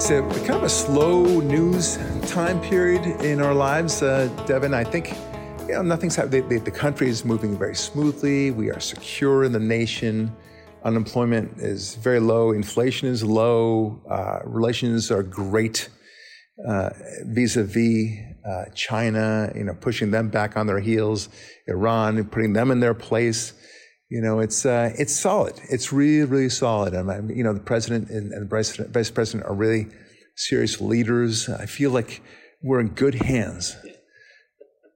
It's a kind of a slow news time period in our lives, uh, Devin. I think you know nothing's happening. The, the country is moving very smoothly. We are secure in the nation. Unemployment is very low. Inflation is low. Uh, relations are great uh, vis-a-vis uh, China. You know, pushing them back on their heels. Iran, putting them in their place. You know, it's uh, it's solid. It's really, really solid. I mean, you know, the president and, and the vice, vice president are really serious leaders. I feel like we're in good hands.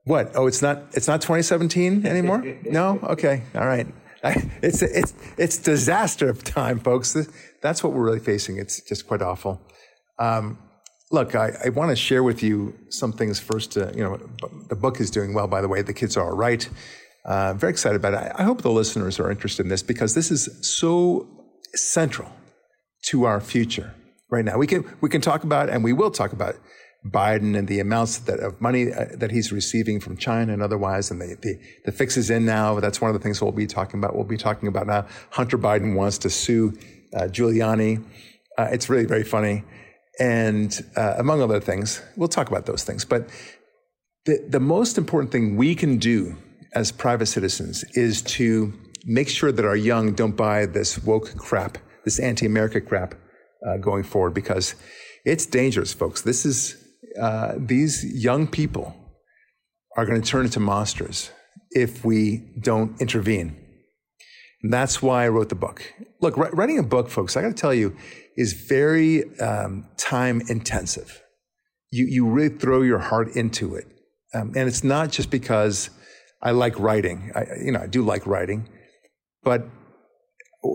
What? Oh, it's not. It's not 2017 anymore. No. Okay. All right. It's it's it's disaster time, folks. That's what we're really facing. It's just quite awful. Um, look, I, I want to share with you some things first. To, you know, the book is doing well, by the way. The kids are all right. Uh, very excited about it. I hope the listeners are interested in this because this is so central to our future right now. We can we can talk about and we will talk about Biden and the amounts that of money uh, that he's receiving from China and otherwise, and the, the the fix is in now. That's one of the things we'll be talking about. We'll be talking about now. Hunter Biden wants to sue uh, Giuliani. Uh, it's really very funny, and uh, among other things, we'll talk about those things. But the the most important thing we can do as private citizens is to make sure that our young don't buy this woke crap, this anti-America crap uh, going forward, because it's dangerous, folks. This is uh, these young people are going to turn into monsters if we don't intervene. And that's why I wrote the book. Look, writing a book, folks, I got to tell you, is very um, time intensive. You you really throw your heart into it, um, and it's not just because I like writing. I, you know, I do like writing, but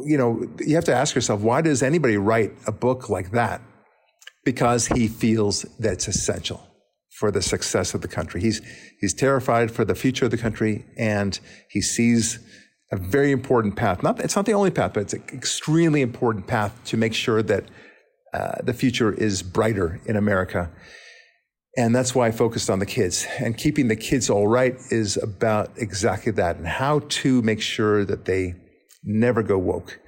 you know, you have to ask yourself, why does anybody write a book like that? Because he feels that's essential for the success of the country. He's he's terrified for the future of the country, and he sees a very important path. Not it's not the only path, but it's an extremely important path to make sure that uh, the future is brighter in America. And that's why I focused on the kids. And keeping the kids all right is about exactly that and how to make sure that they never go woke.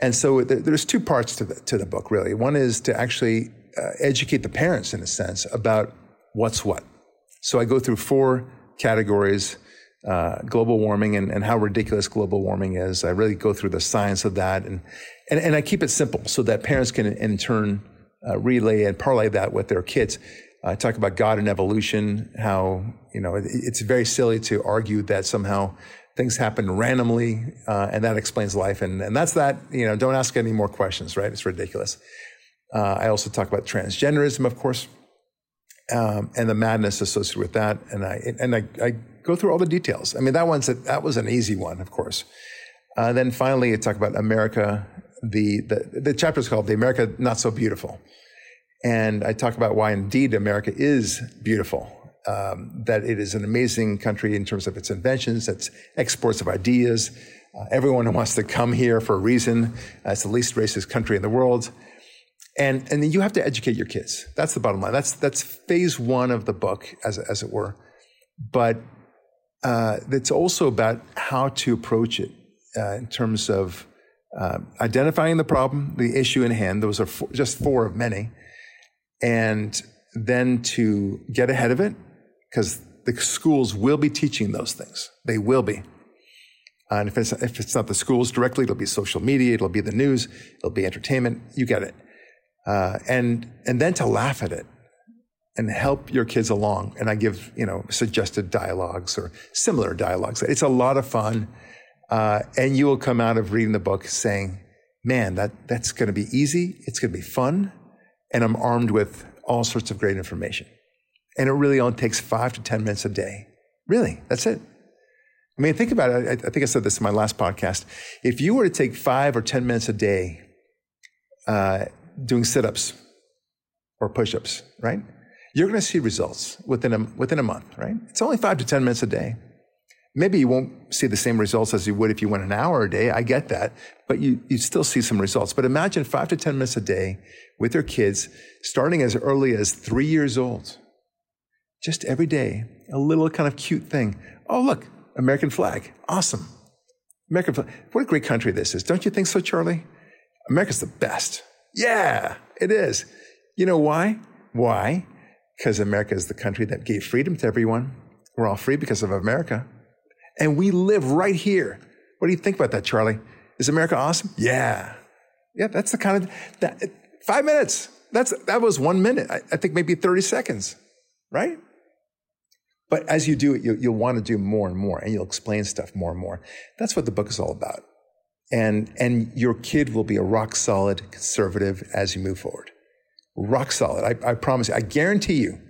And so there's two parts to the, to the book, really. One is to actually uh, educate the parents, in a sense, about what's what. So I go through four categories uh, global warming and, and how ridiculous global warming is. I really go through the science of that. And, and, and I keep it simple so that parents can, in turn, uh, relay and parlay that with their kids. I talk about God and evolution, how, you know, it, it's very silly to argue that somehow things happen randomly, uh, and that explains life. And, and that's that, you know, don't ask any more questions, right? It's ridiculous. Uh, I also talk about transgenderism, of course, um, and the madness associated with that. And I, and I, I, go through all the details. I mean, that one's, a, that was an easy one, of course. Uh, then finally, I talk about America. The, the, the chapter is called The America Not So Beautiful. And I talk about why indeed America is beautiful, um, that it is an amazing country in terms of its inventions, its exports of ideas. Uh, everyone wants to come here for a reason. Uh, it's the least racist country in the world. And, and you have to educate your kids. That's the bottom line. That's, that's phase one of the book, as, as it were. But uh, it's also about how to approach it uh, in terms of uh, identifying the problem, the issue in hand. Those are four, just four of many and then to get ahead of it, because the schools will be teaching those things. They will be. And if it's, if it's not the schools directly, it'll be social media, it'll be the news, it'll be entertainment. You get it. Uh, and, and then to laugh at it and help your kids along. And I give, you know, suggested dialogues or similar dialogues. It's a lot of fun. Uh, and you will come out of reading the book saying, man, that, that's going to be easy. It's going to be fun and I'm armed with all sorts of great information. And it really only takes five to 10 minutes a day. Really, that's it. I mean, think about it. I, think I said this in my last podcast. If you were to take five or 10 minutes a day uh, doing sit ups or push ups, right? You're going to see results within a, within a month, right? It's only five to 10 minutes a day. Maybe you won't see the same results as you would if you went an hour a day. I get that, but you, you still see some results. But imagine five to 10 minutes a day with your kids, starting as early as three years old. Just every day, a little kind of cute thing. Oh, look, American flag. Awesome. American flag. What a great country this is. Don't you think so, Charlie? America's the best. Yeah. it is. You know why? Why? Because America is the country that gave freedom to everyone. We're all free because of America. And we live right here. What do you think about that, Charlie? Is America awesome? Yeah. Yeah, that's the kind of that five minutes. That's that was one minute. I, I think maybe 30 seconds, right? But as you do it, you, you'll want to do more and more, and you'll explain stuff more and more. That's what the book is all about. And and your kid will be a rock solid conservative as you move forward. Rock solid. I, I promise you. I guarantee you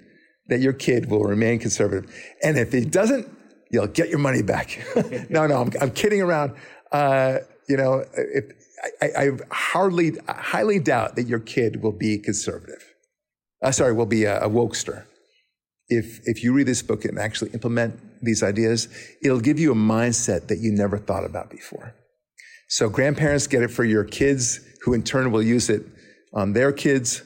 that your kid will remain conservative. And if he doesn't, you'll get your money back. no, no, I'm, I'm kidding around. Uh, you know, if I, I, hardly, highly doubt that your kid will be conservative. Uh, sorry, will be a, a wokester. If if you read this book and actually implement these ideas, it'll give you a mindset that you never thought about before. So grandparents get it for your kids, who in turn will use it on their kids.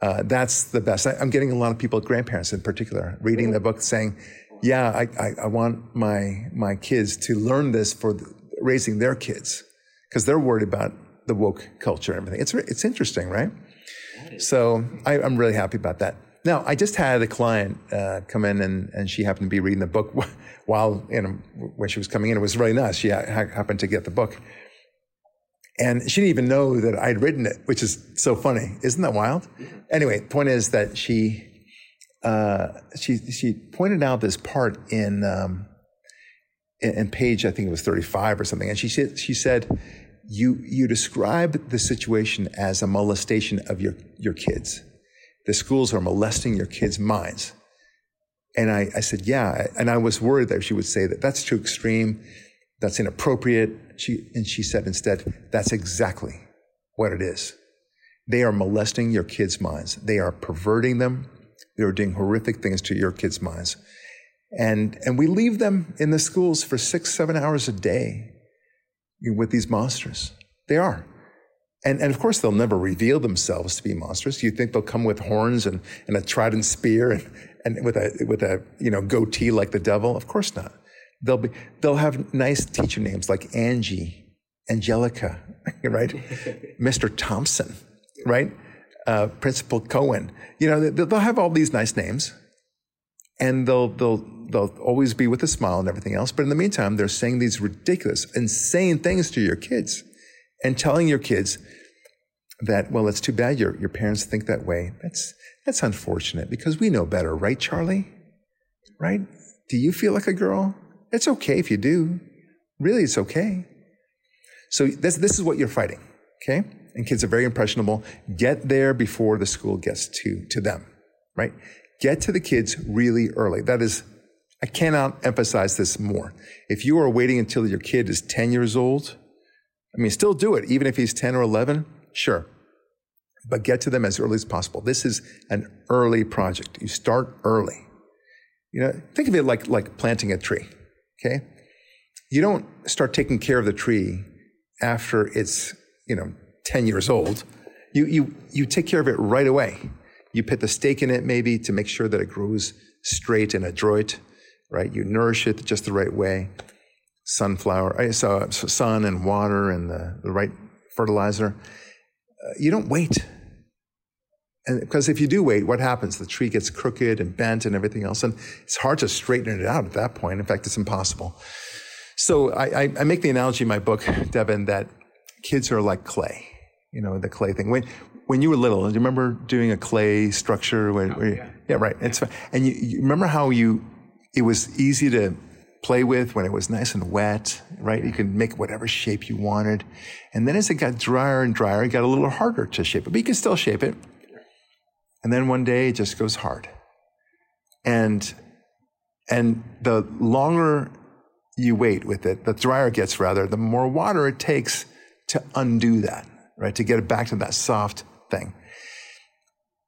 Uh, that's the best. I, am getting a lot of people, grandparents in particular, reading the book saying, "Yeah, I, I, I want my my kids to learn this for the, raising their kids." because they're worried about the woke culture and everything. It's it's interesting, right? So I, am really happy about that. Now I just had a client uh, come in and, and she happened to be reading the book while you know when she was coming in. It was really nice. She ha- happened to get the book, and she didn't even know that I'd written it, which is so funny. Isn't that wild? Anyway, the point is that she uh, she she pointed out this part in. Um, in page, I think it was 35 or something. And she said, she said, you, you describe the situation as a molestation of your, your kids. The schools are molesting your kids' minds. And I, I said, yeah. And I was worried that she would say that that's too extreme. That's inappropriate. She, and she said instead, that's exactly what it is. They are molesting your kids' minds. They are perverting them. They are doing horrific things to your kids' minds. And, and we leave them in the schools for six, seven hours a day with these monsters. They are. And, and of course, they'll never reveal themselves to be monsters. You think they'll come with horns and, and a trident spear and, and with a, with a, you know, goatee like the devil? Of course not. They'll be, they'll have nice teacher names like Angie, Angelica, right? Mr. Thompson, right? Uh, Principal Cohen. You know, they'll have all these nice names and they'll, they'll, they'll always be with a smile and everything else. But in the meantime, they're saying these ridiculous, insane things to your kids and telling your kids that, well, it's too bad your, your parents think that way. That's, that's unfortunate because we know better, right, Charlie? Right? Do you feel like a girl? It's okay if you do. Really, it's okay. So this, this is what you're fighting. Okay. And kids are very impressionable. Get there before the school gets to, to them, right? Get to the kids really early. That is I cannot emphasize this more. If you are waiting until your kid is 10 years old, I mean, still do it, even if he's 10 or 11, sure. But get to them as early as possible. This is an early project. You start early. You know, think of it like, like planting a tree, okay? You don't start taking care of the tree after it's, you know, 10 years old. You, you, you take care of it right away. You put the stake in it maybe to make sure that it grows straight and adroit right? You nourish it just the right way. Sunflower, saw sun and water and the, the right fertilizer. Uh, you don't wait. And because if you do wait, what happens? The tree gets crooked and bent and everything else. And it's hard to straighten it out at that point. In fact, it's impossible. So I, I, I make the analogy in my book, Devin, that kids are like clay. You know, the clay thing. When, when you were little, do you remember doing a clay structure? Where, oh, yeah. yeah, right. It's, and you, you remember how you it was easy to play with when it was nice and wet, right? You could make whatever shape you wanted. And then as it got drier and drier, it got a little harder to shape it, but you could still shape it. And then one day it just goes hard. And, and the longer you wait with it, the drier it gets rather, the more water it takes to undo that, right? To get it back to that soft thing.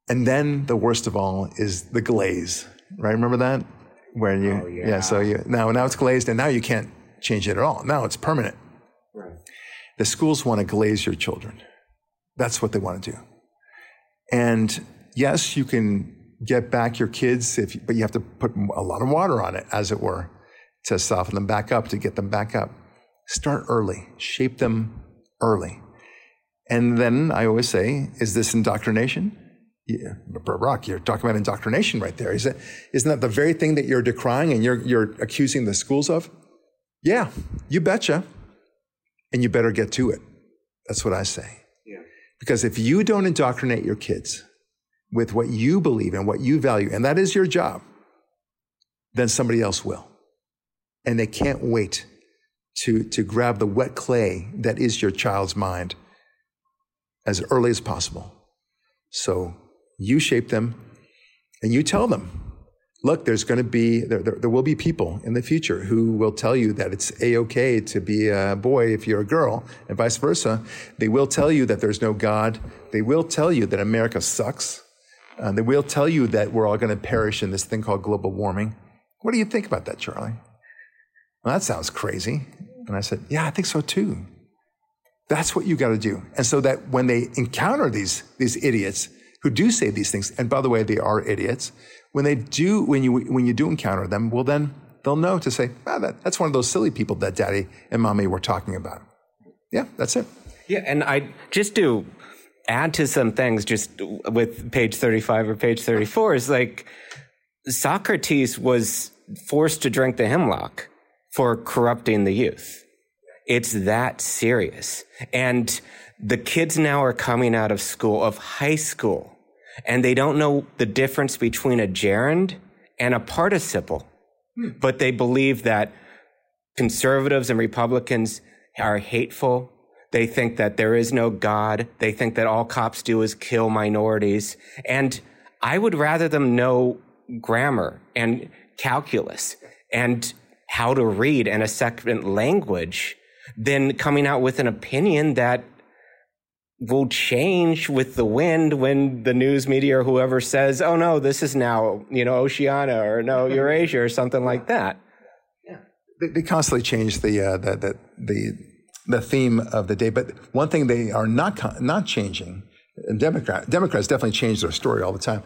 And then the worst of all is the glaze, right? Remember that? where you oh, yeah. yeah. so you now now it's glazed and now you can't change it at all now it's permanent right the schools want to glaze your children that's what they want to do and yes you can get back your kids if but you have to put a lot of water on it as it were to soften them back up to get them back up start early shape them early And then I always say, is this indoctrination? Yeah, Barak, you're talking about indoctrination right there. Is it, isn't that the very thing that you're decrying and you're, you're accusing the schools of? Yeah, you betcha. And you better get to it. That's what I say. Yeah. Because if you don't indoctrinate your kids with what you believe and what you value, and that is your job, then somebody else will. And they can't wait to, to grab the wet clay that is your child's mind as early as possible. So you shape them and you tell them, look, there's going to be, there, there, there, will be people in the future who will tell you that it's a-okay to be a boy if you're a girl and vice versa. They will tell you that there's no God. They will tell you that America sucks. Uh, they will tell you that we're all going to perish in this thing called global warming. What do you think about that, Charlie? Well, that sounds crazy. And I said, yeah, I think so too. That's what you got to do. And so that when they encounter these, these idiots who do say these things, and by the way, they are idiots, when they do, when you, when you do encounter them, well, then they'll know to say, ah, that, that's one of those silly people that daddy and mommy were talking about. Yeah, that's it. Yeah. And I just to add to some things just with page 35 or page 34 is like Socrates was forced to drink the hemlock for corrupting the youth. It's that serious. And the kids now are coming out of school, of high school, and they don't know the difference between a gerund and a participle. Hmm. But they believe that conservatives and Republicans are hateful. They think that there is no God. They think that all cops do is kill minorities. And I would rather them know grammar and calculus and how to read and a second language than coming out with an opinion that will change with the wind when the news media or whoever says, "Oh no, this is now you know Oceania or no Eurasia or something like that." Yeah, they, they constantly change the, uh, the, the the the theme of the day, but one thing they are not not changing. And Democrat, Democrats definitely change their story all the time.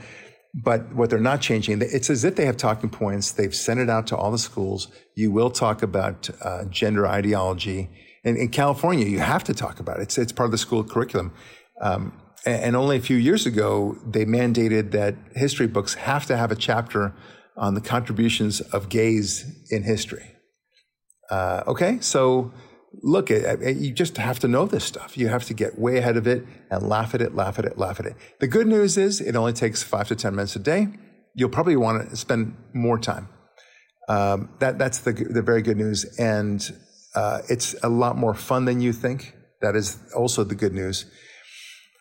But what they're not changing, it's as if they have talking points. They've sent it out to all the schools. You will talk about uh, gender ideology. And in California, you have to talk about it. It's, it's part of the school curriculum. Um, and, and only a few years ago, they mandated that history books have to have a chapter on the contributions of gays in history. Uh, okay, so look, you just have to know this stuff. You have to get way ahead of it and laugh at it, laugh at it, laugh at it. The good news is it only takes five to 10 minutes a day. You'll probably want to spend more time. Um, that, that's the, the very good news. And uh, it's a lot more fun than you think. That is also the good news.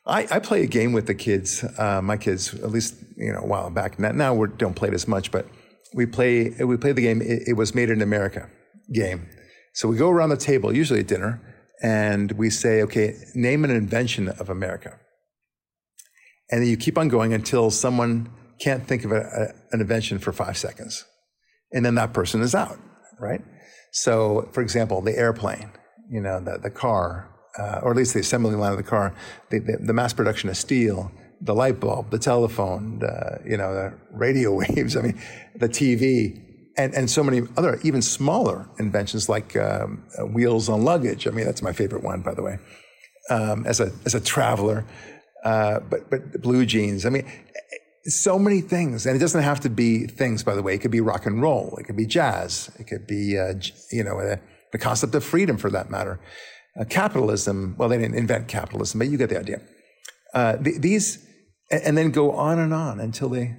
I, I play a game with the kids, uh, my kids, at least you know a while back. Now we don't play it as much, but we play we play the game. It, it was made in America game so we go around the table, usually at dinner, and we say, okay, name an invention of America. And then you keep on going until someone can't think of a, a, an invention for five seconds. And then that person is out, right? So, for example, the airplane, you know, the, the car, uh, or at least the assembly line of the car, the, the, the, mass production of steel, the light bulb, the telephone, the, you know, the radio waves, I mean, the TV, and, and so many other even smaller inventions like um, wheels on luggage. I mean, that's my favorite one, by the way. Um, as a as a traveler, uh, but but blue jeans. I mean, so many things, and it doesn't have to be things. By the way, it could be rock and roll. It could be jazz. It could be uh, you know uh, the concept of freedom, for that matter. Uh, capitalism. Well, they didn't invent capitalism, but you get the idea. Uh, th- these, and then go on and on until they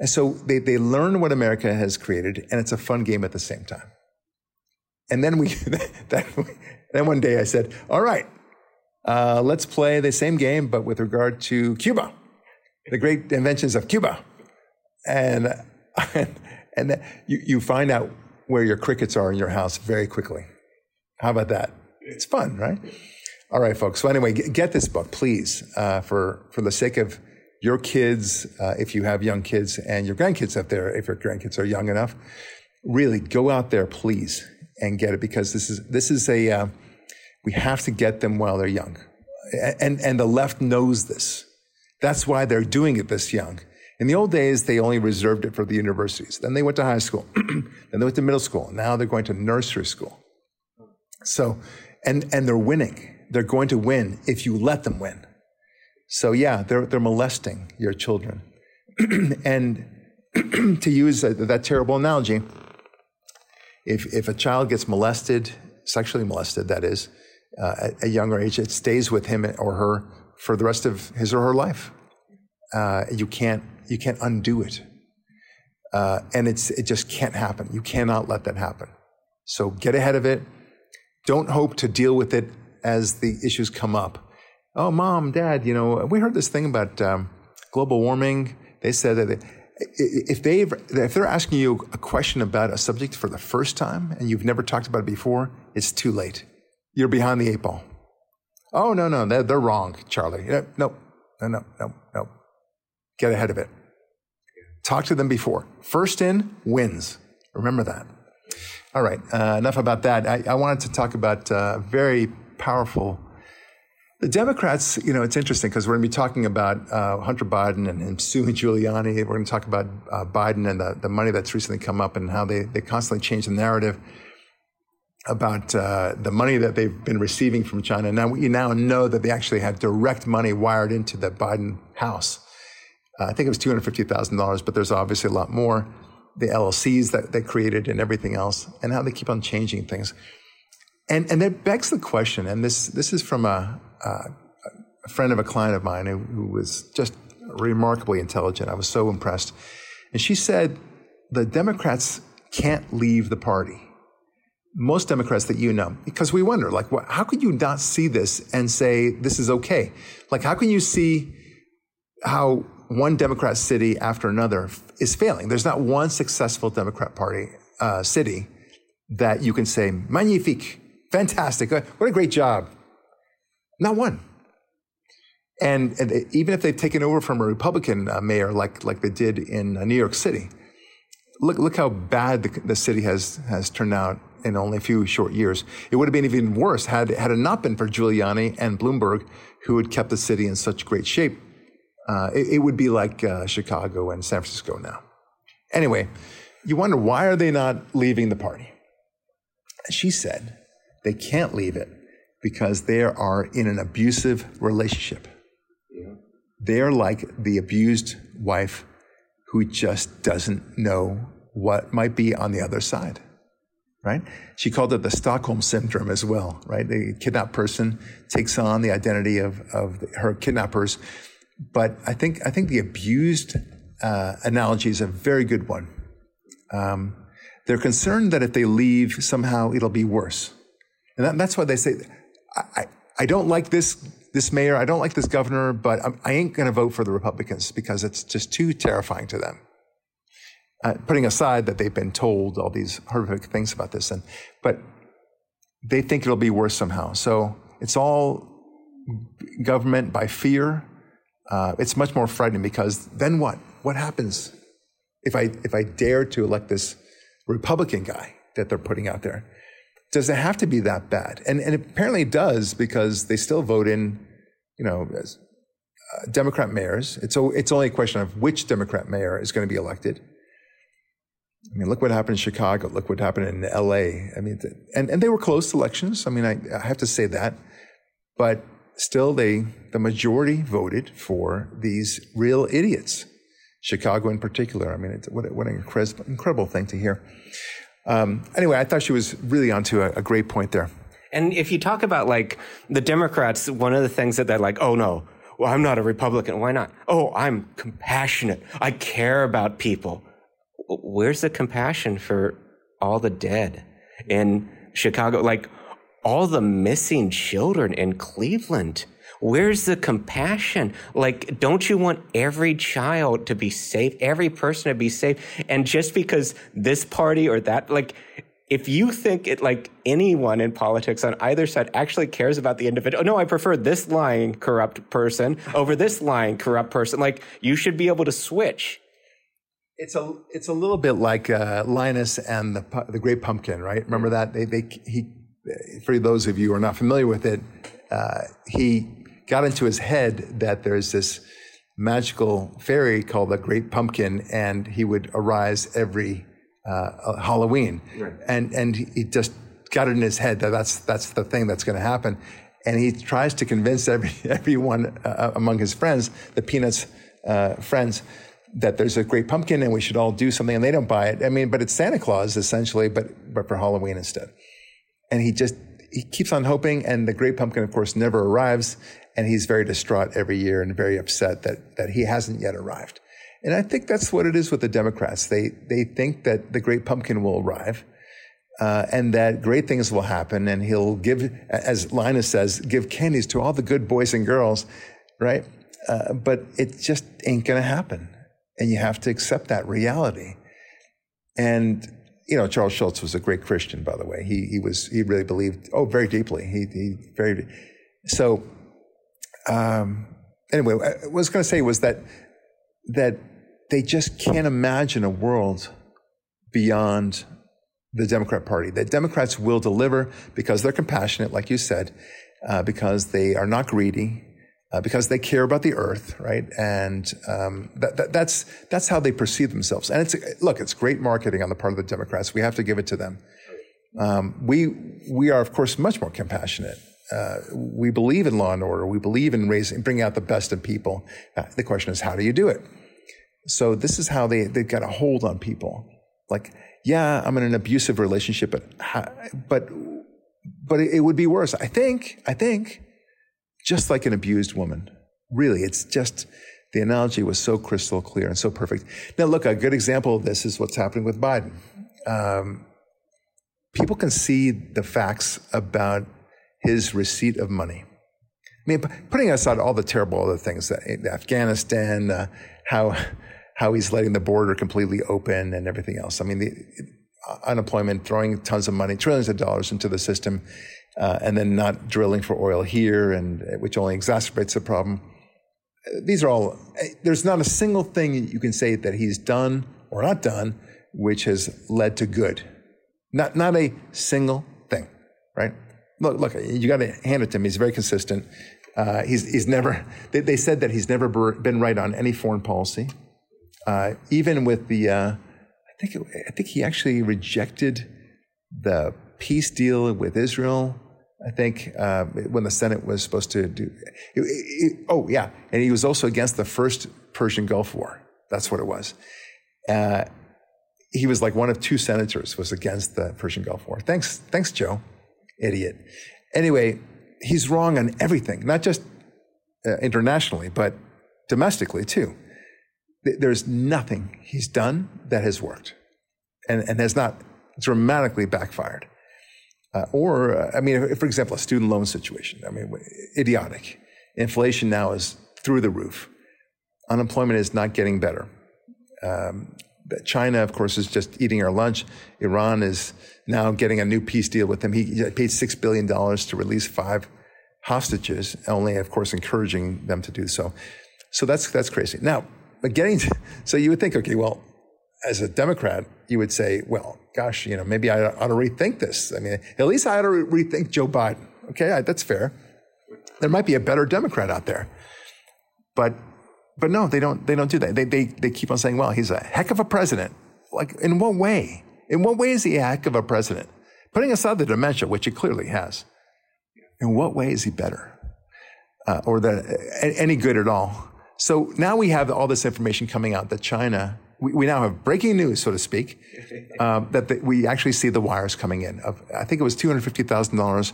and so they, they learn what America has created, and it's a fun game at the same time. And then we, then one day I said, all right, uh, let's play the same game, but with regard to Cuba, the great inventions of Cuba. And, and, you, you find out where your crickets are in your house very quickly. How about that? It's fun, right? All right, folks. So anyway, get this book, please, uh, for, for the sake of your kids, uh, if you have young kids, and your grandkids out there, if your grandkids are young enough, really go out there, please, and get it because this is this is a uh, we have to get them while they're young, and and the left knows this. That's why they're doing it this young. In the old days, they only reserved it for the universities. Then they went to high school. then they went to middle school. Now they're going to nursery school. So, and and they're winning. they're going to win if you let them win. So yeah, they're, they're molesting your children. and to use a, that terrible analogy, if, if a child gets molested, sexually molested, that is, uh, at a younger age, it stays with him or her for the rest of his or her life. Uh, you can't you can't undo it, uh, and it's it just can't happen. You cannot let that happen. So get ahead of it. Don't hope to deal with it as the issues come up. Oh, mom, dad, you know we heard this thing about um, global warming. They said that. They, if they if they're asking you a question about a subject for the first time and you've never talked about it before, it's too late. You're behind the eight ball. Oh no no they're, they're wrong, Charlie. No no no no no. Get ahead of it. Talk to them before. First in wins. Remember that. All right. Uh, enough about that. I, I, wanted to talk about uh, very powerful the Democrats, you know, it's interesting because we're going to be talking about uh, Hunter Biden and, and Sue Giuliani. We're going to talk about uh, Biden and the, the money that's recently come up and how they, they constantly change the narrative about uh, the money that they've been receiving from China. Now, we now know that they actually had direct money wired into the Biden house. Uh, I think it was $250,000, but there's obviously a lot more. The LLCs that they created and everything else, and how they keep on changing things. And, and that begs the question, and this, this is from a, uh, a friend of a client of mine who, who was just remarkably intelligent. I was so impressed. And she said, the Democrats can't leave the party. Most Democrats that you know, because we wonder, like, what, how could you not see this and say this is okay? Like, how can you see how one Democrat city after another is failing? There's not one successful Democrat Party uh, city that you can say magnifique, fantastic, what a great job. Not one. And, and even if they've taken over from a Republican uh, mayor like, like they did in uh, New York City, look, look how bad the, the, city has, has turned out in only a few short years. It would have been even worse had, had it not been for Giuliani and Bloomberg, who had kept the city in such great shape. Uh, it, it, would be like uh, Chicago and San Francisco now. Anyway, you wonder why are they not leaving the party? She said they can't leave it because they are in an abusive relationship. They're like the abused wife who just doesn't know what might be on the other side. Right? She called it the Stockholm syndrome as well, right? The kidnapped person takes on the identity of, of her kidnappers. But I think, I think the abused uh, analogy is a very good one. Um, they're concerned that if they leave, somehow it'll be worse. And that, that's why they say I, I don't like this this mayor, I don't like this governor, but I'm, I ain't going to vote for the Republicans because it's just too terrifying to them. Uh, putting aside that they've been told all these horrific things about this, and but they think it'll be worse somehow. So it's all government by fear. Uh, it's much more frightening because then what? What happens if I if I dare to elect this Republican guy that they're putting out there? Does it have to be that bad? And, and apparently it does because they still vote in, you know, as, uh, Democrat mayors. It's, it's only a question of which Democrat mayor is going to be elected. I mean, look what happened in Chicago. Look what happened in LA. I mean, and, and they were close elections. I mean, I, I have to say that. But still, they, the majority voted for these real idiots. Chicago in particular. I mean, what, what an incredible thing to hear. Um, anyway, I thought she was really onto a, a great point there. And if you talk about like the Democrats, one of the things that they're like, oh no, well, I'm not a Republican. Why not? Oh, I'm compassionate. I care about people. Where's the compassion for all the dead in Chicago? Like all the missing children in Cleveland. Where's the compassion? Like, don't you want every child to be safe, every person to be safe? And just because this party or that, like, if you think it like anyone in politics on either side actually cares about the individual, no, I prefer this lying corrupt person over this lying corrupt person. Like, you should be able to switch. It's a it's a little bit like uh, Linus and the the Great Pumpkin, right? Remember that they they he for those of you who are not familiar with it, uh, he got into his head that there's this magical fairy called the Great Pumpkin, and he would arise every uh, Halloween, right. and and he just got it in his head that that's that's the thing that's going to happen, And he tries to convince every, everyone uh, among his friends, the Peanuts uh, friends, that there's a great pumpkin and we should all do something. And they don't buy it. I mean, but it's Santa Claus essentially, but, but for Halloween instead. And he just, he keeps on hoping. And the great pumpkin, of course, never arrives. And he's very distraught every year and very upset that, that he hasn't yet arrived. And I think that's what it is with the Democrats. They, they think that the great pumpkin will arrive. Uh, and that great things will happen, and he'll give, as Linus says, give candies to all the good boys and girls, right? Uh, but it just ain't to happen, and you have to accept that reality. And you know, Charles Schulz was a great Christian, by the way. He he was he really believed oh very deeply. He he very so. Um, anyway, what I was going to say was that that they just can't imagine a world beyond the Democrat Party. That Democrats will deliver because they're compassionate, like you said, uh, because they are not greedy, uh, because they care about the earth, right? And um, that, that, that's that's how they perceive themselves. And it's look, it's great marketing on the part of the Democrats. We have to give it to them. Um, we we are of course much more compassionate. Uh, we believe in law and order. We believe in raising, bringing out the best in people. Uh, the question is, how do you do it? So this is how they they've got a hold on people. Like, yeah, I'm in an abusive relationship, but but but it would be worse. I think. I think, just like an abused woman. Really, it's just the analogy was so crystal clear and so perfect. Now, look, a good example of this is what's happening with Biden. Um, people can see the facts about his receipt of money. I mean, putting aside all the terrible other things, that Afghanistan, uh, how how he's letting the border completely open and everything else. I mean, the unemployment, throwing tons of money, trillions of dollars into the system, uh, and then not drilling for oil here, and which only exacerbates the problem. These are all. There's not a single thing you can say that he's done or not done which has led to good. Not not a single thing, right? Look, look, you got to hand it to him. He's very consistent. Uh, he's he's never. They, they, said that he's never been right on any foreign policy. Uh, even with the, uh, I think it, I think he actually rejected the peace deal with Israel. I think uh, when the Senate was supposed to do. It, it, oh yeah, and he was also against the first Persian Gulf War. That's what it was. Uh, he was like one of two senators was against the Persian Gulf War. Thanks, thanks, Joe, idiot. Anyway, he's wrong on everything, not just uh, internationally, but domestically too there's nothing he's done that has worked and, and has not dramatically backfired. Uh, or, uh, I mean, for example, a student loan situation. I mean, idiotic. Inflation now is through the roof. Unemployment is not getting better. Um, China, of course, is just eating our lunch. Iran is now getting a new peace deal with them. He paid $6 billion to release five hostages, only, of course, encouraging them to do so. So that's, that's crazy. Now, getting to, so you would think, okay, well, as a Democrat, you would say, well, gosh, you know, maybe I ought to rethink this. I mean, at least I ought to rethink Joe Biden. Okay, that's fair. There might be a better Democrat out there, but but no, they don't. They don't do that. They they they keep on saying, well, he's a heck of a president. Like, in what way? In what way is he a heck of a president? Putting aside the dementia, which he clearly has, in what way is he better, uh, or the, any good at all? So now we have all this information coming out that China, we, we now have breaking news, so to speak, um, that the, we actually see the wires coming in. Of, I think it was $250,000.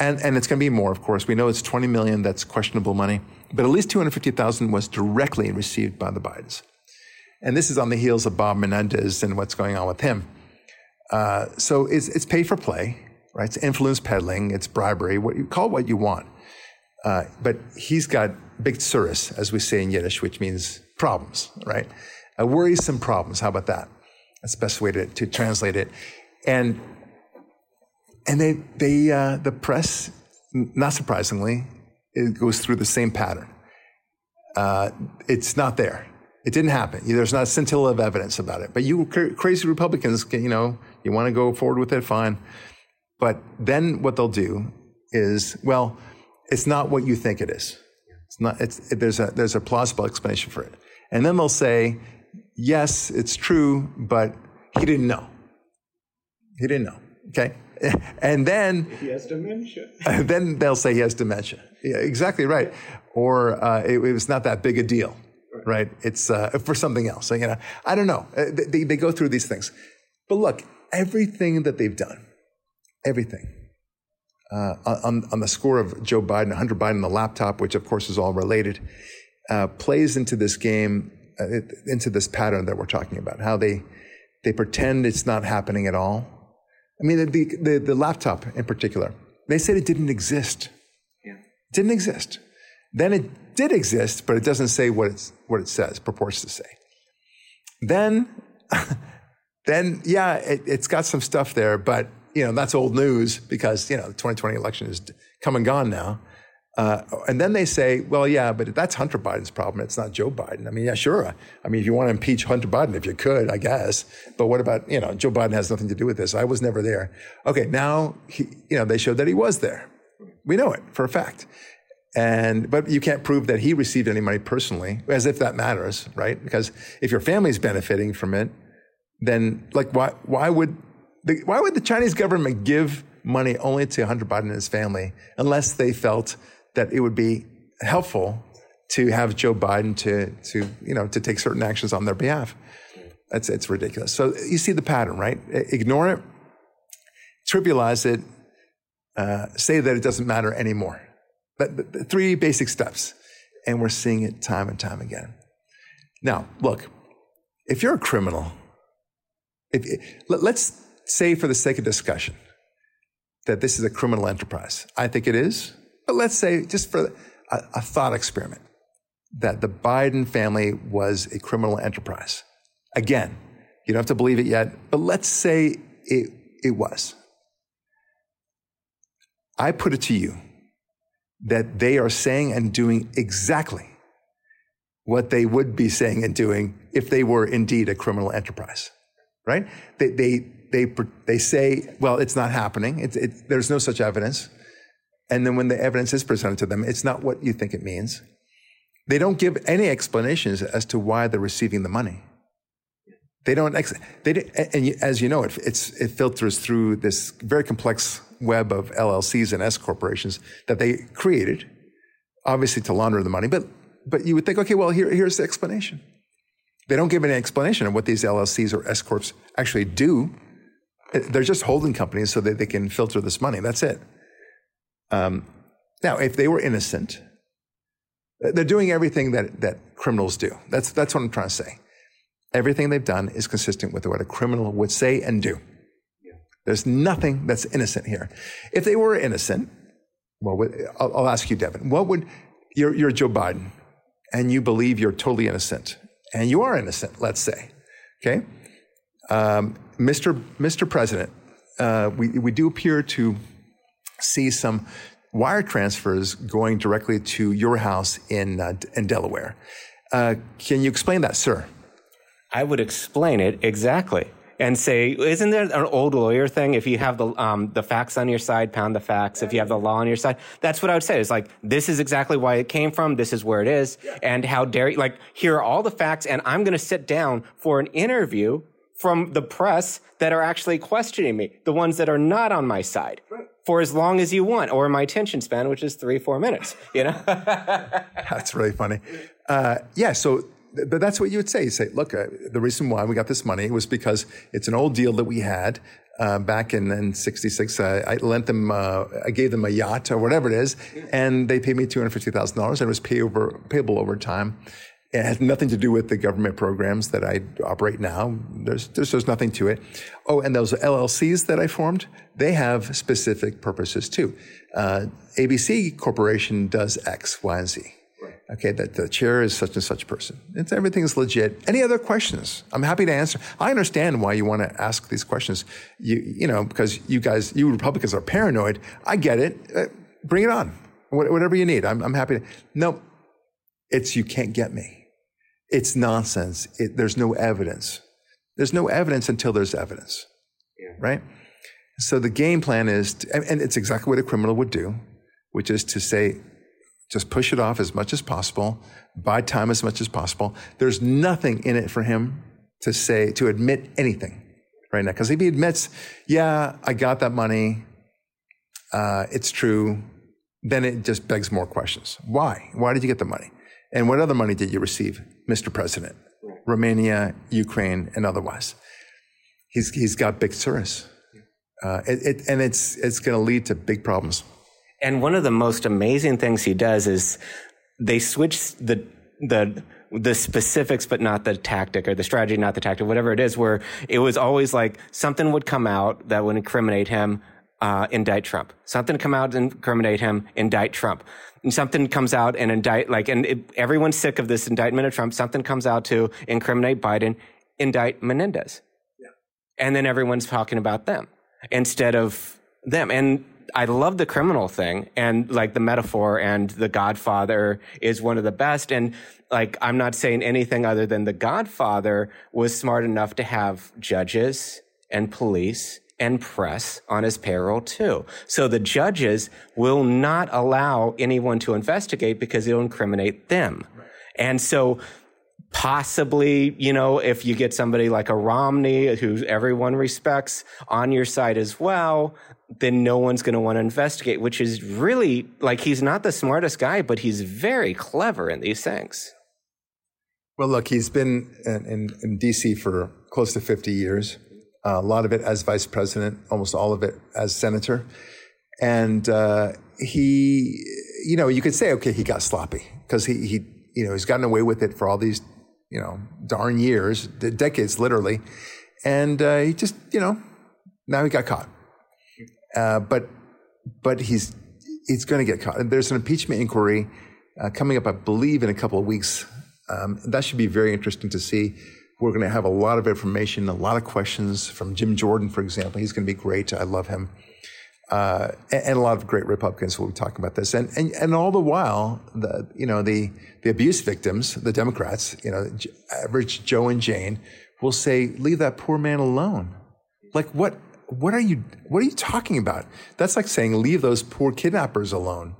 And, and it's going to be more, of course. We know it's 20 million. That's questionable money, but at least 250,000 was directly received by the Bidens. And this is on the heels of Bob Menendez and what's going on with him. Uh, so it's, it's pay for play, right? It's influence peddling. It's bribery. What you call it what you want. Uh, but he's got big tsuris, as we say in Yiddish, which means problems, right? A worrisome problems. How about that? That's the best way to, to translate it. And and they they uh, the press, not surprisingly, it goes through the same pattern. Uh, it's not there. It didn't happen. There's not a scintilla of evidence about it. But you crazy Republicans, you know, you want to go forward with it, fine. But then what they'll do is, well, it's not what you think it is. It's not, it's, it, there's, a, there's a plausible explanation for it. And then they'll say, yes, it's true, but he didn't know. He didn't know. Okay? And then he has dementia. then they'll say he has dementia. Yeah, exactly right. Or uh, it, it, was not that big a deal, right? right? It's uh, for something else. So, you know, I don't know. Uh, they, they go through these things. But look, everything that they've done, everything, uh, on, on the score of Joe Biden, Hunter Biden, the laptop, which of course is all related, uh, plays into this game, uh, into this pattern that we're talking about. How they they pretend it's not happening at all. I mean, the the, the laptop in particular, they said it didn't exist. Yeah. It didn't exist. Then it did exist, but it doesn't say what it's what it says, purports to say. Then, then yeah, it, it's got some stuff there, but you know, that's old news because, you know, the 2020 election is come and gone now. Uh, and then they say, well, yeah, but that's Hunter Biden's problem. It's not Joe Biden. I mean, yeah, sure. I mean, if you want to impeach Hunter Biden, if you could, I guess. But what about, you know, Joe Biden has nothing to do with this. I was never there. Okay, now, he, you know, they showed that he was there. We know it for a fact. And, but you can't prove that he received any money personally, as if that matters, right? Because if your family's benefiting from it, then like, why, why would the, why would the Chinese government give money only to Hunter Biden and his family unless they felt that it would be helpful to have Joe Biden to, to, you know, to take certain actions on their behalf? That's, it's ridiculous. So you see the pattern, right? Ignore it, trivialize it, uh, say that it doesn't matter anymore. But the three basic steps. And we're seeing it time and time again. Now, look, if you're a criminal, if, let's say, for the sake of discussion, that this is a criminal enterprise. I think it is. But let's say, just for a, a thought experiment, that the Biden family was a criminal enterprise. Again, you don't have to believe it yet, but let's say it, it was. I put it to you that they are saying and doing exactly what they would be saying and doing if they were indeed a criminal enterprise, right? They, they, they, they say, well, it's not happening. It, it, there's no such evidence. And then when the evidence is presented to them, it's not what you think it means. They don't give any explanations as to why they're receiving the money. They don't, they, and as you know, it, it filters through this very complex web of LLCs and S corporations that they created, obviously to launder the money. But, but you would think, okay, well, here, here's the explanation. They don't give any explanation of what these LLCs or S corps actually do they're just holding companies so that they can filter this money. That's it. Um, now, if they were innocent, they're doing everything that, that criminals do. That's, that's what I'm trying to say. Everything they've done is consistent with what a criminal would say and do. There's nothing that's innocent here. If they were innocent, well, I'll, I'll ask you, Devin, what would, you're, you're Joe Biden, and you believe you're totally innocent, and you are innocent, let's say, okay? Um, Mr. Mr. President, uh, we, we do appear to see some wire transfers going directly to your house in, uh, in Delaware. Uh, can you explain that, sir? I would explain it exactly and say, isn't there an old lawyer thing? If you have the um, the facts on your side, pound the facts. If you have the law on your side, that's what I would say. It's like this is exactly why it came from. This is where it is, and how dare you? Like here are all the facts, and I'm going to sit down for an interview from the press that are actually questioning me, the ones that are not on my side. Right. For as long as you want, or my attention span, which is three, four minutes, you know? that's really funny. Uh, yeah, so but that's what you would say. You say, look, uh, the reason why we got this money was because it's an old deal that we had uh, back in, in 66. Uh, I lent them, uh, I gave them a yacht or whatever it is, and they paid me $250,000 and it was pay over, payable over time. It has nothing to do with the government programs that I operate now. There's, there's, there's, nothing to it. Oh, and those LLCs that I formed, they have specific purposes too. Uh, ABC Corporation does X, Y, and Z. Okay, that the chair is such and such person. It's, everything's legit. Any other questions? I'm happy to answer. I understand why you want to ask these questions. You, you know, because you guys, you Republicans are paranoid. I get it. Uh, bring it on. Whatever you need. I'm, I'm happy to. No, it's you can't get me. It's nonsense. It, there's no evidence. There's no evidence until there's evidence, yeah. right? So the game plan is, to, and it's exactly what a criminal would do, which is to say, just push it off as much as possible, buy time as much as possible. There's nothing in it for him to say, to admit anything, right now. Because if he admits, yeah, I got that money, uh, it's true, then it just begs more questions. Why? Why did you get the money? And what other money did you receive, Mr. President? Right. Romania, Ukraine, and otherwise. He's, he's got big service. Uh, it, it, and it's, it's going to lead to big problems. And one of the most amazing things he does is they switch the, the, the specifics, but not the tactic or the strategy, not the tactic, whatever it is, where it was always like something would come out that would incriminate him, uh, indict Trump. Something come out and incriminate him, indict Trump. And something comes out and indict, like, and it, everyone's sick of this indictment of Trump. Something comes out to incriminate Biden, indict Menendez. Yeah. And then everyone's talking about them instead of them. And I love the criminal thing and like the metaphor and the Godfather is one of the best. And like, I'm not saying anything other than the Godfather was smart enough to have judges and police and press on his payroll too. So the judges will not allow anyone to investigate because it'll incriminate them. And so possibly, you know, if you get somebody like a Romney who everyone respects on your side as well, then no one's going to want to investigate, which is really like he's not the smartest guy, but he's very clever in these things. Well, look, he's been in, in, in DC for close to 50 years, a lot of it as vice president, almost all of it as senator. And uh, he, you know, you could say, okay, he got sloppy because he, he, you know, he's gotten away with it for all these, you know, darn years, decades literally. And uh, he just, you know, now he got caught. Uh, but but he's he's going to get caught. There's an impeachment inquiry uh, coming up, I believe, in a couple of weeks. Um, that should be very interesting to see. We're going to have a lot of information, a lot of questions from Jim Jordan, for example. He's going to be great. I love him. Uh, and, and, a lot of great Republicans will be talking about this. And, and, and all the while, the, you know, the, the abuse victims, the Democrats, you know, average Joe and Jane will say, leave that poor man alone. Like what, what are you, what are you talking about? That's like saying, leave those poor kidnappers alone.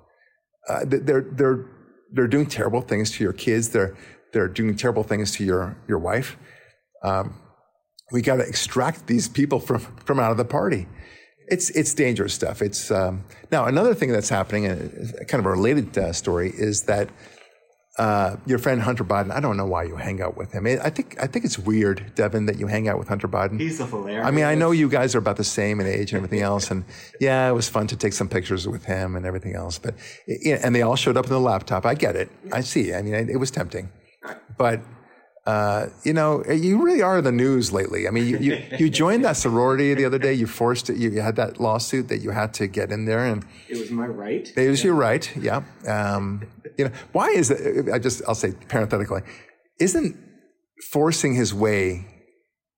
Uh, they're, they're, they're doing terrible things to your kids. They're, they're doing terrible things to your, your wife. Um, we got to extract these people from, from out of the party. It's, it's dangerous stuff. It's, um, now another thing that's happening, uh, kind of a related uh, story is that uh, your friend Hunter Biden. I don't know why you hang out with him. I think I think it's weird, Devin, that you hang out with Hunter Biden. He's a hilarious. I mean, I know you guys are about the same in age and everything else, and yeah, it was fun to take some pictures with him and everything else. But and they all showed up in the laptop. I get it. I see. I mean, it was tempting, but uh, you know, you really are the news lately. I mean, you, you, you, joined that sorority the other day. You forced it. You had that lawsuit that you had to get in there, and it was my right. It was yeah. your right. Yeah. Um, you know, why is it? I just I'll say parenthetically, isn't forcing his way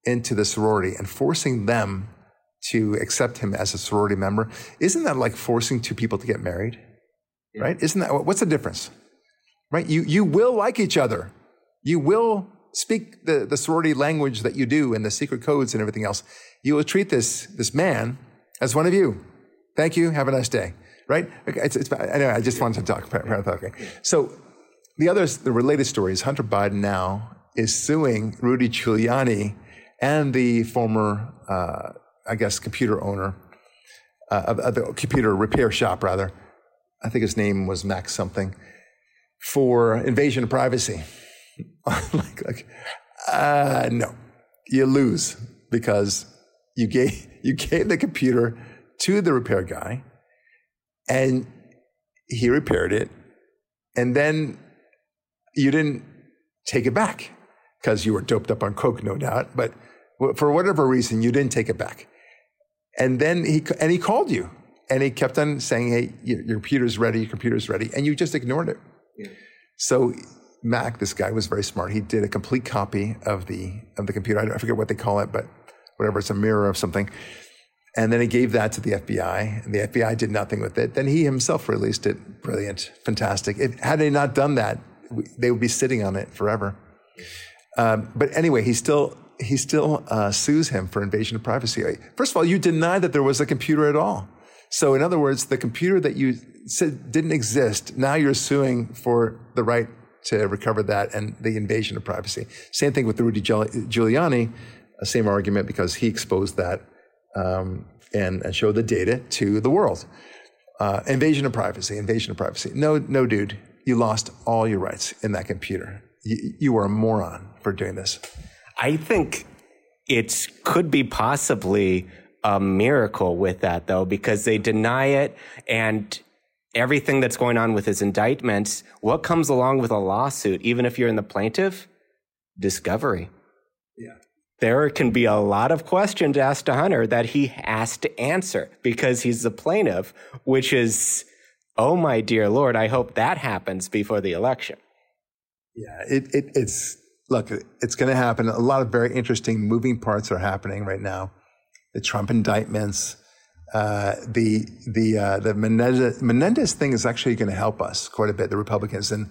into the sorority and forcing them to accept him as a sorority member isn't that like forcing two people to get married? Yeah. Right? Isn't that what's the difference? Right? You you will like each other. You will speak the, the sorority language that you do and the secret codes and everything else. You will treat this, this man as one of you. Thank you. Have a nice day. Right? It's, it's, anyway, I just wanted to talk. Okay. So the other, the related story is Hunter Biden now is suing Rudy Giuliani and the former, uh, I guess, computer owner, uh, of, of the computer repair shop, rather. I think his name was Max something, for invasion of privacy. like, like, uh, no, you lose because you gave, you gave the computer to the repair guy and he repaired it. And then you didn't take it back because you were doped up on coke, no doubt. But for whatever reason, you didn't take it back. And then he, and he called you and he kept on saying, Hey, your, computer's ready, your computer's ready. And you just ignored it. Yeah. So Mac, this guy was very smart. He did a complete copy of the of the computer. I forget what they call it, but whatever. It's a mirror of something. And then he gave that to the FBI, and the FBI did nothing with it. Then he himself released it. Brilliant, fantastic. It, had they not done that, they would be sitting on it forever. Um, but anyway, he still he still uh, sues him for invasion of privacy. First of all, you denied that there was a computer at all. So, in other words, the computer that you said didn't exist, now you're suing for the right to recover that and the invasion of privacy. Same thing with Rudy Giuliani. same argument because he exposed that um, and, and showed the data to the world. Uh, invasion of privacy, invasion of privacy. No, no, dude, you lost all your rights in that computer. You, you are a moron for doing this. I think it could be possibly a miracle with that though, because they deny it and everything that's going on with his indictments, what comes along with a lawsuit, even if you're in the plaintiff? Discovery. Yeah. There can be a lot of questions asked to Hunter that he has to answer because he's the plaintiff, which is, oh my dear Lord, I hope that happens before the election. Yeah, it, it, it's, look, it's going to happen. A lot of very interesting moving parts are happening right now. The Trump indictments, uh, the the uh, the Menendez, Menendez thing is actually going to help us quite a bit, the Republicans, and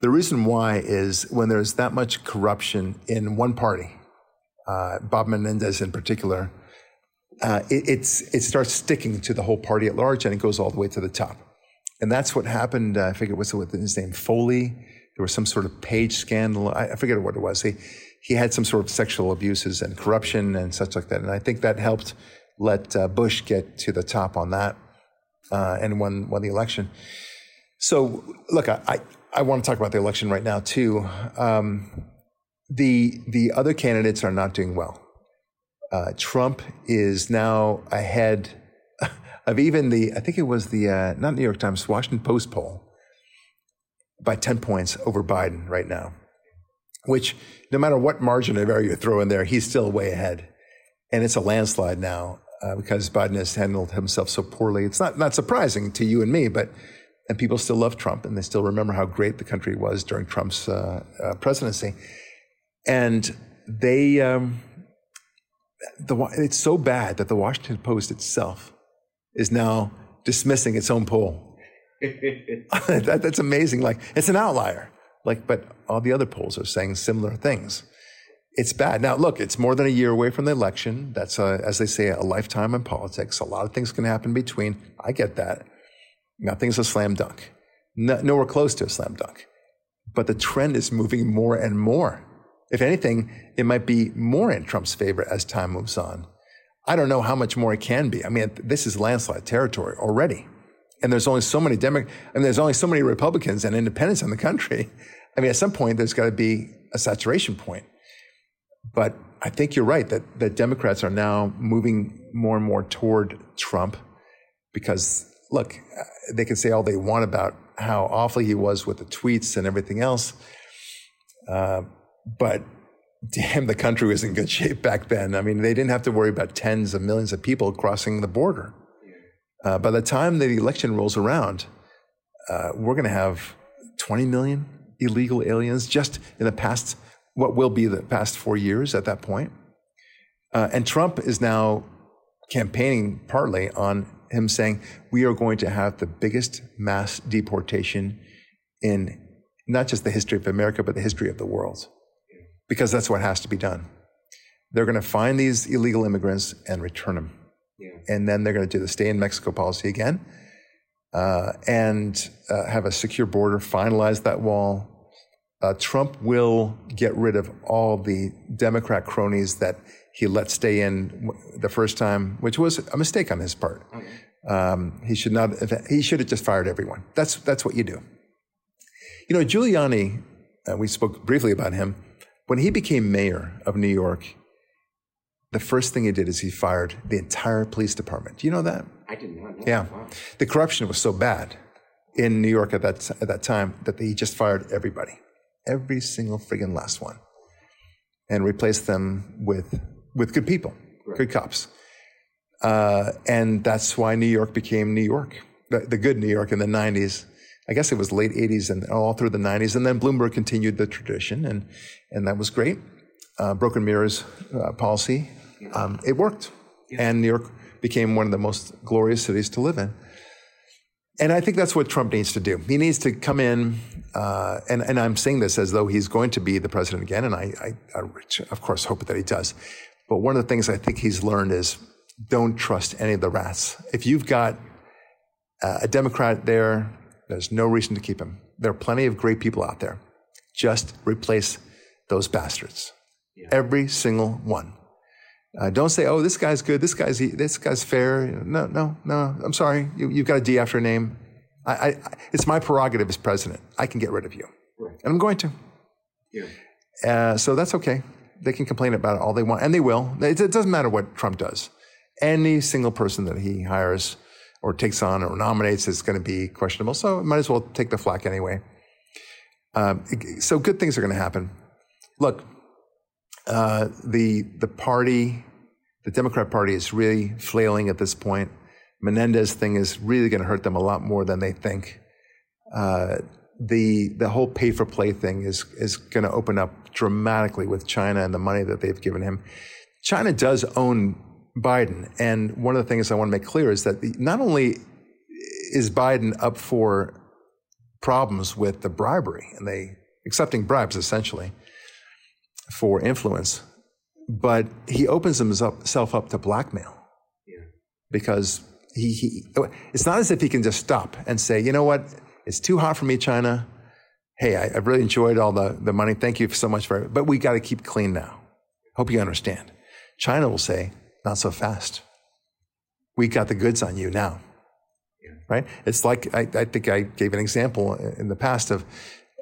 the reason why is when there's that much corruption in one party, uh, Bob Menendez in particular, uh, it, it's it starts sticking to the whole party at large, and it goes all the way to the top, and that's what happened. Uh, I forget what's his name, Foley. There was some sort of page scandal. I, I forget what it was. He he had some sort of sexual abuses and corruption and such like that, and I think that helped let uh, Bush get to the top on that uh, and won won the election. So look, I, I, I want to talk about the election right now too. Um, the the other candidates are not doing well. Uh, Trump is now ahead of even the I think it was the uh, not New York Times Washington Post poll by ten points over Biden right now, which no matter what margin of error you throw in there, he's still way ahead, and it's a landslide now uh, because Biden has handled himself so poorly. It's not not surprising to you and me, but and people still love Trump and they still remember how great the country was during Trump's uh, uh, presidency, and they um, the it's so bad that the Washington Post itself is now dismissing its own poll. that, that's amazing. Like it's an outlier. Like, but all the other polls are saying similar things it's bad. Now, look, it's more than a year away from the election. That's, a, as they say, a lifetime in politics. A lot of things can happen between. I get that. Nothing's a slam dunk. No, nowhere close to a slam dunk. But the trend is moving more and more. If anything, it might be more in Trump's favor as time moves on. I don't know how much more it can be. I mean, this is landslide territory already. And there's only so many Demo- I mean, there's only so many Republicans and independents in the country. I mean, at some point, there's got to be a saturation point. But I think you're right that, that Democrats are now moving more and more toward Trump because, look, they can say all they want about how awful he was with the tweets and everything else. Uh, but damn, the country was in good shape back then. I mean, they didn't have to worry about tens of millions of people crossing the border. Uh, by the time the election rolls around, uh, we're going to have 20 million illegal aliens just in the past what will be the past four years at that point. Uh, and Trump is now campaigning partly on him saying, we are going to have the biggest mass deportation in not just the history of America, but the history of the world, because that's what has to be done. They're going to find these illegal immigrants and return them. Yeah. And then they're going to do the stay in Mexico policy again uh, and uh, have a secure border, finalize that wall, uh, Trump will get rid of all the Democrat cronies that he let stay in the first time, which was a mistake on his part. Okay. Um, he should not. He should have just fired everyone. That's that's what you do. You know, Giuliani. Uh, we spoke briefly about him when he became mayor of New York. The first thing he did is he fired the entire police department. Do you know that? I did not know. Yeah, wow. the corruption was so bad in New York at that at that time that he just fired everybody every single friggin' last one and replace them with with good people, right. good cops. Uh, and that's why New York became New York, the, the, good New York in the 90s. I guess it was late 80s and all through the 90s. And then Bloomberg continued the tradition, and, and that was great. Uh, broken mirrors uh, policy, um, it worked. Yeah. And New York became one of the most glorious cities to live in. And I think that's what Trump needs to do. He needs to come in, uh, and, and I'm saying this as though he's going to be the president again, and I, I, I, of course, hope that he does. But one of the things I think he's learned is don't trust any of the rats. If you've got uh, a Democrat there, there's no reason to keep him. There are plenty of great people out there. Just replace those bastards. Yeah. Every single one. Uh, don't say, "Oh, this guy's good. This guy's this guy's fair." No, no, no. I'm sorry. You, have got a D after a name. I, I, it's my prerogative as president. I can get rid of you, right. and I'm going to. Yeah. Uh, so that's okay. They can complain about it all they want, and they will. It, it doesn't matter what Trump does. Any single person that he hires or takes on or nominates is going to be questionable. So might as well take the flack anyway. Um, so good things are going to happen. Look, uh, the the party, the Democrat Party, is really flailing at this point. Menendez thing is really going to hurt them a lot more than they think. Uh, the the whole pay for play thing is is going to open up dramatically with China and the money that they've given him. China does own Biden, and one of the things I want to make clear is that not only is Biden up for problems with the bribery and they accepting bribes essentially for influence, but he opens himself up to blackmail yeah. because he, he, it's not as if he can just stop and say, you know what, it's too hot for me, China. Hey, I, have really enjoyed all the, the money. Thank you so much for it, but we got to keep clean now. Hope you understand. China will say, not so fast. We got the goods on you now right? It's like I, I, think I gave an example in the past of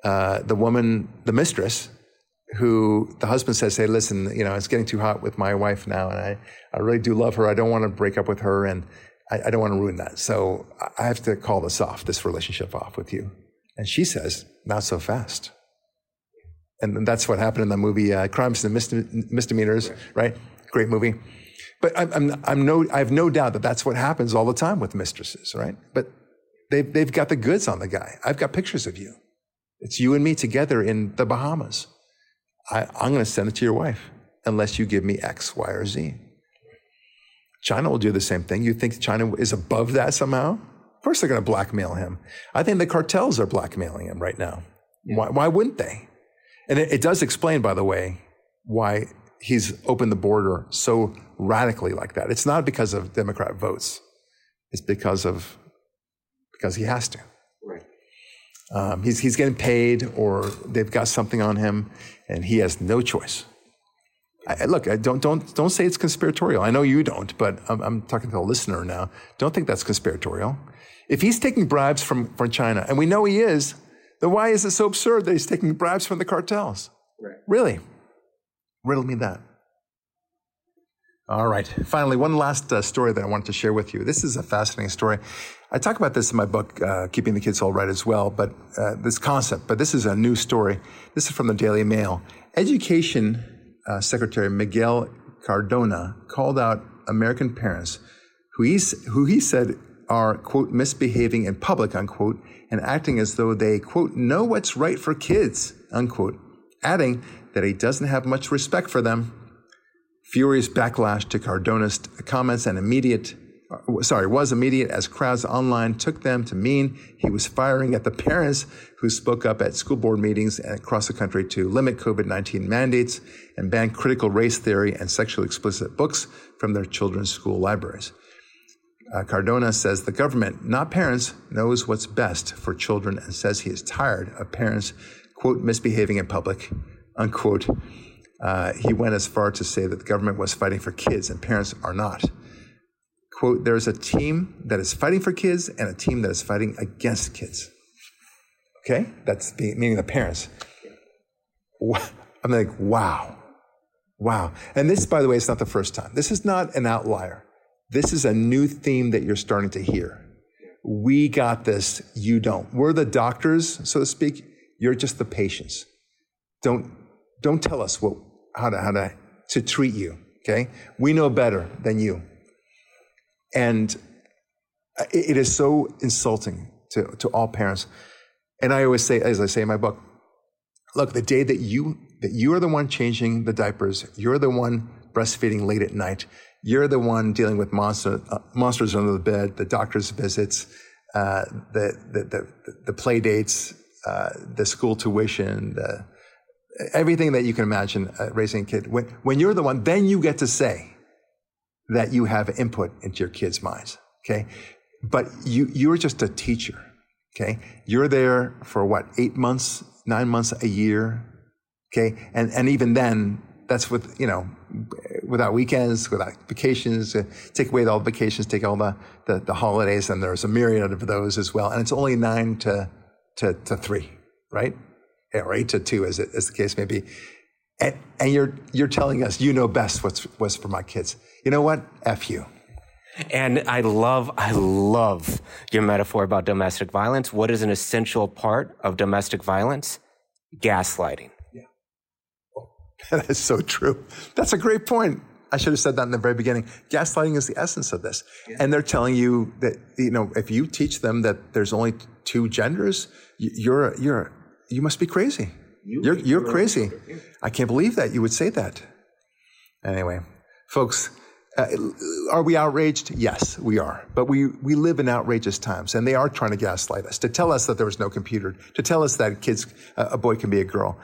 uh, the woman, the mistress, who the husband says, "Hey, listen, you know, it's getting too hot with my wife now, and I, I really do love her. I don't want to break up with her, and I, I don't want to ruin that. So I have to call this off, this relationship off with you." And she says, "Not so fast." And that's what happened in the movie uh, Crimes and Misdemeanors, right. right? Great movie. But I'm, I'm, I'm no, I have no doubt that that's what happens all the time with mistresses, right? But they've, they've got the goods on the guy. I've got pictures of you. It's you and me together in the Bahamas. I, I'm going to send it to your wife unless you give me X, Y, or Z. China will do the same thing. You think China is above that somehow? Of course they're going to blackmail him. I think the cartels are blackmailing him right now. Yeah. Why, why wouldn't they? And it, it does explain, by the way, why he's opened the border so radically like that. It's not because of Democrat votes. It's because of because he has to. Um, he's he's getting paid, or they've got something on him, and he has no choice. I, look, I don't don't don't say it's conspiratorial. I know you don't, but I'm, I'm talking to a listener now. Don't think that's conspiratorial. If he's taking bribes from from China, and we know he is, then why is it so absurd that he's taking bribes from the cartels? Right. Really? Riddle me that. All right. Finally, one last uh, story that I wanted to share with you. This is a fascinating story. I talk about this in my book, uh, Keeping the Kids All Right, as well, but uh, this concept, but this is a new story. This is from the Daily Mail. Education uh, Secretary Miguel Cardona called out American parents who he, who he said are, quote, misbehaving in public, unquote, and acting as though they, quote, know what's right for kids, unquote, adding that he doesn't have much respect for them. Furious backlash to Cardona's comments and immediate, uh, sorry, was immediate as crowds online took them to mean he was firing at the parents who spoke up at school board meetings across the country to limit COVID-19 mandates and ban critical race theory and sexually explicit books from their children's school libraries. Uh, Cardona says the government, not parents, knows what's best for children and says he is tired of parents, quote, misbehaving in public, unquote, uh, he went as far to say that the government was fighting for kids and parents are not. Quote, there's a team that is fighting for kids and a team that is fighting against kids. Okay? That's meaning the parents. I'm like, wow. Wow. And this, by the way, is not the first time. This is not an outlier. This is a new theme that you're starting to hear. We got this, you don't. We're the doctors, so to speak. You're just the patients. Don't, don't tell us what how to, how to, to treat you. Okay. We know better than you. And it, it is so insulting to, to all parents. And I always say, as I say in my book, look, the day that you, that you are the one changing the diapers, you're the one breastfeeding late at night, you're the one dealing with monster, uh, monsters under the bed, the doctor's visits, uh, the, the, the, the, play dates, uh, the school tuition, the, everything that you can imagine uh, raising a kid. When, when you're the one, then you get to say that you have input into your kids' minds. Okay. But you, you're just a teacher. Okay. You're there for what, eight months, nine months, a year. Okay. And, and even then, that's with, you know, without weekends, without vacations, uh, take away all the vacations, take all the, the, the, holidays, and there's a myriad of those as well. And it's only nine to, to, to three, right? Or eight to two, as, it, as the case may be. And, and you're, you're telling us you know best what's, what's for my kids. You know what? F you. And I love, I love your metaphor about domestic violence. What is an essential part of domestic violence? Gaslighting. Yeah. That is so true. That's a great point. I should have said that in the very beginning. Gaslighting is the essence of this. Yeah. And they're telling you that, you know, if you teach them that there's only two genders, you're, you're, you must be crazy. You, you're, you're, you're crazy. I can't believe that you would say that. Anyway, folks, uh, are we outraged? Yes, we are. But we, we live in outrageous times, and they are trying to gaslight us, to tell us that there was no computer, to tell us that kids, uh, a boy can be a girl,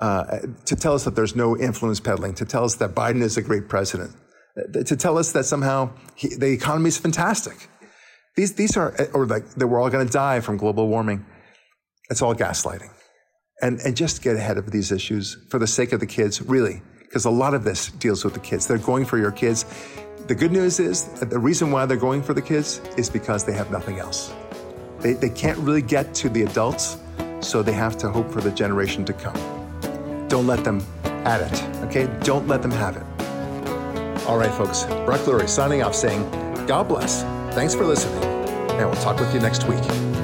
uh, to tell us that there's no influence peddling, to tell us that Biden is a great president, uh, to tell us that somehow he, the economy is fantastic. These, these are, uh, or like that we're all going to die from global warming. It's all gaslighting. And, and just get ahead of these issues for the sake of the kids, really because a lot of this deals with the kids. They're going for your kids. The good news is the reason why they're going for the kids is because they have nothing else. They, they can't really get to the adults, so they have to hope for the generation to come. Don't let them at it, okay? Don't let them have it. All right, folks, Barak Lurie signing off saying, God bless. Thanks for listening, and we'll talk with you next week.